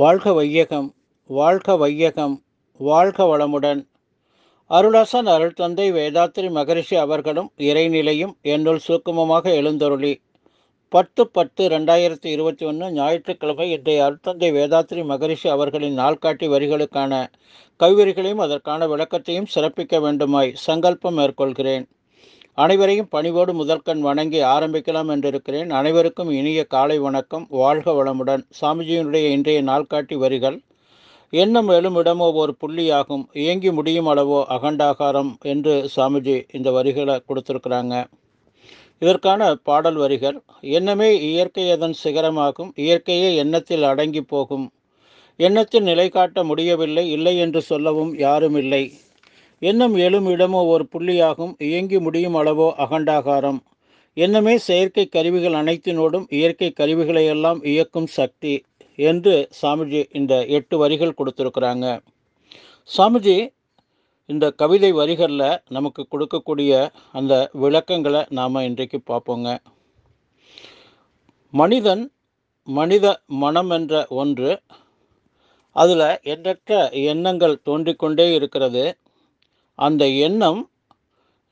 வாழ்க வையகம் வாழ்க வையகம் வாழ்க வளமுடன். அருளாசன் அருள் தந்தை வேதாத்திரி மகரிஷி அவர்களும் இறைநிலையும் என்னுள் சூக்குமமாக எழுந்தருளி. பத்து பத்து ரெண்டாயிரத்தி இருபத்தி ஒன்று ஞாயிற்றுக்கிழமை இன்றைய அருட்தந்தை வேதாத்திரி மகரிஷி அவர்களின் நாள்காட்டி வரிகளுக்கான கவிவரிகளையும் அதற்கான விளக்கத்தையும் சிறப்பிக்க வேண்டுமாய் சங்கல்பம் மேற்கொள்கிறேன். அனைவரையும் பணிவோடு முதற்கண் வணங்கி ஆரம்பிக்கலாம் என்றிருக்கிறேன். அனைவருக்கும் இனிய காலை வணக்கம். வாழ்க வளமுடன். சாமிஜியினுடைய இன்றைய நாள்காட்டி வரிகள் எண்ணம் எழும் இடமோ ஒரு புள்ளியாகும் இயங்கி முடியும் அளவோ அகண்டாகாரம் என்று சாமிஜி இந்த வரிகளை கொடுத்துருக்குறாங்க. இதற்கான பாடல் வரிகள் எண்ணமே இயற்கை அதன் சிகரமாகும் இயற்கையே எண்ணத்தில் அடங்கி போகும். எண்ணத்தில் நிலை காட்ட முடியவில்லை இல்லை என்று சொல்லவும் யாரும் இல்லை. எண்ணம் எழும் இடமோ ஒரு புள்ளியாகும் இயங்கி முடியும் அளவோ அகண்டாகாரம். எண்ணமே செயற்கை கருவிகள் அனைத்தினோடும் இயற்கை கருவிகளை எல்லாம் இயக்கும் சக்தி என்று சாமிஜி இந்த எட்டு வரிகள் கொடுத்துருக்குறாங்க. சாமிஜி இந்த கவிதை வரிகளில் நமக்கு கொடுக்கக்கூடிய அந்த விளக்கங்களை நாம் இன்றைக்கு பார்ப்போங்க. மனிதன் மனித மனம் என்ற ஒன்று அதில் எண்ணற்ற எண்ணங்கள் தோன்றிக்கொண்டே இருக்கிறது. அந்த எண்ணம்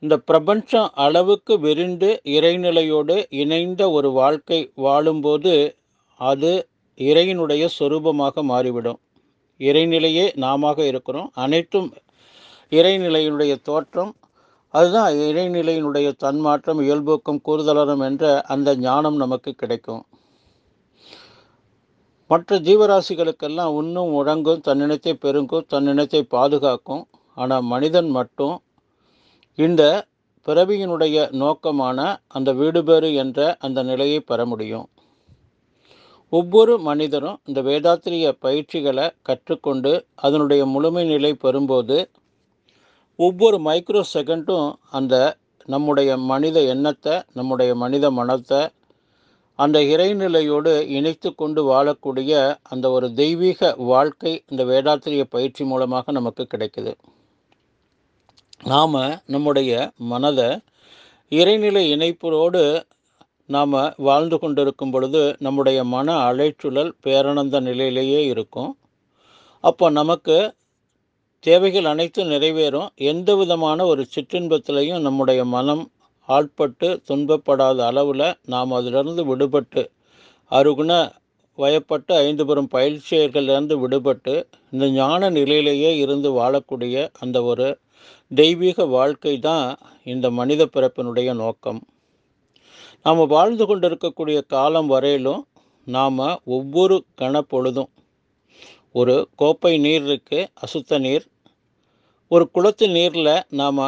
இந்த பிரபஞ்சம் அளவுக்கு விரிந்து இறைநிலையோடு இணைந்த ஒரு வாழ்க்கை வாழும்போது அது இறையினுடைய சொரூபமாக மாறிவிடும். இறைநிலையே நாம இருக்கிறோம். அனைத்தும் இறைநிலையினுடைய தோற்றம். அதுதான் இறைநிலையினுடைய தன்மாற்றம் இயல்பூக்கம் கூறுதலனம் என்ற அந்த ஞானம் நமக்கு கிடைக்கும். மற்ற ஜீவராசிகளுக்கெல்லாம் உண்ணும் உறங்கும் தன்னினத்தை பெருங்கும் தன்னினத்தை பாதுகாக்கும். ஆனால் மனிதன் மட்டும் இந்த பிறவியினுடைய நோக்கமான அந்த வீடுபேறு என்ற அந்த நிலையை பெற முடியும். ஒவ்வொரு மனிதரும் இந்த வேதாத்திரிய பயிற்சிகளை கற்றுக்கொண்டு அதனுடைய முழுமை நிலை பெறும்போது ஒவ்வொரு மைக்ரோ செகண்டும் அந்த நம்முடைய மனித எண்ணத்தை நம்முடைய மனித மனத்தை அந்த இறைநிலையோடு இணைத்து கொண்டு வாழக்கூடிய அந்த ஒரு தெய்வீக வாழ்க்கை இந்த வேதாத்திரிய பயிற்சி மூலமாக நமக்கு கிடைக்குது. நாம் நம்முடைய மனதை இறைநிலை இணைப்போடு நாம் வாழ்ந்து கொண்டிருக்கும் பொழுது நம்முடைய மன அலைச்சுழல் பேரணந்த நிலையிலேயே இருக்கும். அப்போ நமக்கு தேவைகள் அனைத்தும் நிறைவேறும். எந்த விதமான ஒரு சிற்றின்பத்திலையும் நம்முடைய மனம் ஆட்பட்டு துன்பப்படாத அளவில் நாம் அதிலிருந்து விடுபட்டு அருகுண வயப்பட்டு ஐந்து பெறும் பயிற்சியர்களிலிருந்து விடுபட்டு இந்த ஞான நிலையிலேயே இருந்து வாழக்கூடிய அந்த ஒரு தெய்வீக வாழ்க்கை தான் இந்த மனித பிறப்பினுடைய நோக்கம். நாம் வாழ்ந்து கொண்டிருக்கக்கூடிய காலம் வரையிலும் நாம் ஒவ்வொரு கணப்பொழுதும் ஒரு கோப்பை நீர் இருக்குது அசுத்த நீர். ஒரு குளத்து நீரில் நாம்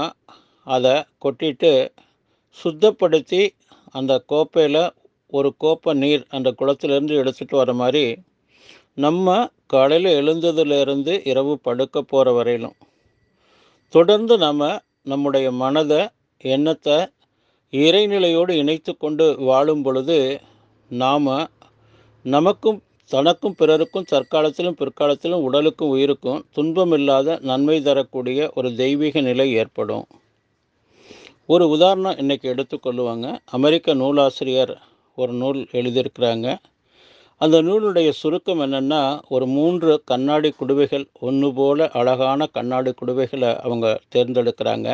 அதை கொட்டிட்டு சுத்தப்படுத்தி அந்த கோப்பையில் ஒரு கோப்பை நீர் அந்த குளத்திலேருந்து எடுத்துகிட்டு வர மாதிரி நம்ம காலையில் எழுந்ததுலேருந்து இரவு படுக்க போகிற வரையிலும் தொடர்ந்து நம்ம நம்முடைய மனதை எண்ணத்தை இறைநிலையோடு இணைத்து கொண்டு வாழும் பொழுது நாம் நமக்கும் தனக்கும் பிறருக்கும் தற்காலத்திலும் பிற்காலத்திலும் உடலுக்கும் உயிருக்கும் துன்பமில்லாத நன்மை தரக்கூடிய ஒரு தெய்வீக நிலை ஏற்படும். ஒரு உதாரணம் இன்றைக்கி எடுத்துக்கொள்ளுவாங்க அமெரிக்க நூலாசிரியர் ஒரு நூல் எழுதியிருக்கிறாங்க. அந்த நூலுடைய சுருக்கம் என்னென்னா ஒரு மூன்று கண்ணாடி குடுவைகள் ஒன்று போல அழகான கண்ணாடி குடுவைகளை அவங்க தேர்ந்தெடுக்கிறாங்க.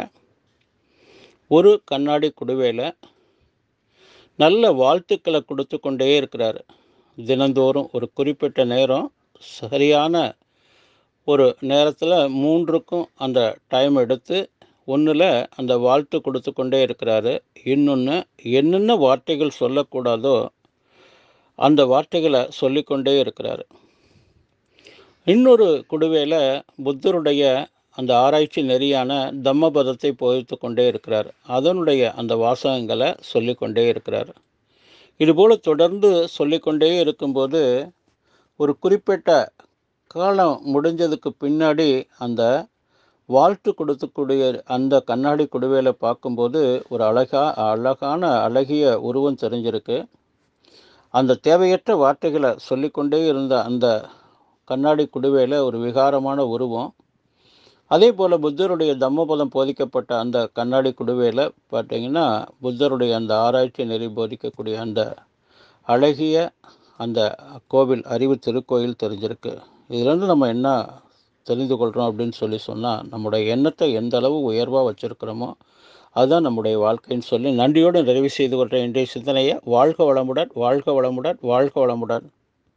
ஒரு கண்ணாடி குடுவையில் நல்ல வாழ்த்துக்களை கொடுத்து கொண்டே இருக்கிறாரு. தினந்தோறும் ஒரு குறிப்பிட்ட நேரம் சரியான ஒரு நேரத்தில் மூன்றுக்கும் அந்த டைம் எடுத்து ஒன்றில் அந்த வாழ்த்து கொடுத்து கொண்டே இருக்கிறாரு. இன்னொன்று என்னென்ன வார்த்தைகள் சொல்லக்கூடாதோ அந்த வார்த்தைகளை சொல்லிக்கொண்டே இருக்கிறார். இன்னொரு குடுவையில் புத்தருடைய அந்த ஆராய்ச்சி நெறியான தம்மபதத்தை போதித்து கொண்டே இருக்கிறார். அதனுடைய அந்த வாசகங்களை சொல்லிக்கொண்டே இருக்கிறார். இதுபோல் தொடர்ந்து சொல்லிக்கொண்டே இருக்கும்போது ஒரு குறிப்பிட்ட காலம் முடிஞ்சதுக்கு பின்னாடி அந்த வாழ்த்து கொடுத்துக்கூடிய அந்த கண்ணாடி குடுவையில் பார்க்கும்போது ஒரு அழகா அழகான அழகிய உருவம் தெரிஞ்சிருக்கு. அந்த தேவையற்ற வார்த்தைகளை சொல்லிக்கொண்டே இருந்த அந்த கண்ணாடி குடுவையில் ஒரு விகாரமான உருவம். அதே போல் புத்தருடைய தம்மபதம் போதிக்கப்பட்ட அந்த கண்ணாடி குடுவையில் பார்த்தீங்கன்னா புத்தருடைய அந்த ஆராய்ச்சி நெறி போதிக்கக்கூடிய அந்த அழகிய அந்த கோவில் அறிவு திருக்கோயில் தெரிஞ்சிருக்கு. இதுலேருந்து நம்ம என்ன தெரிந்து கொள்கிறோம் அப்படின்னு சொல்லி சொன்னால் நம்முடைய எண்ணத்தை எந்த அளவு உயர்வாக வச்சுருக்கிறோமோ அதுதான் நம்முடைய வாழ்க்கைன்னு சொல்லி நன்றியோடு நிறைவு செய்து கொண்ட இன்றைய சிந்தனையை வாழ்க வளமுடன் வாழ்க வளமுடன் வாழ்க வளமுடன்.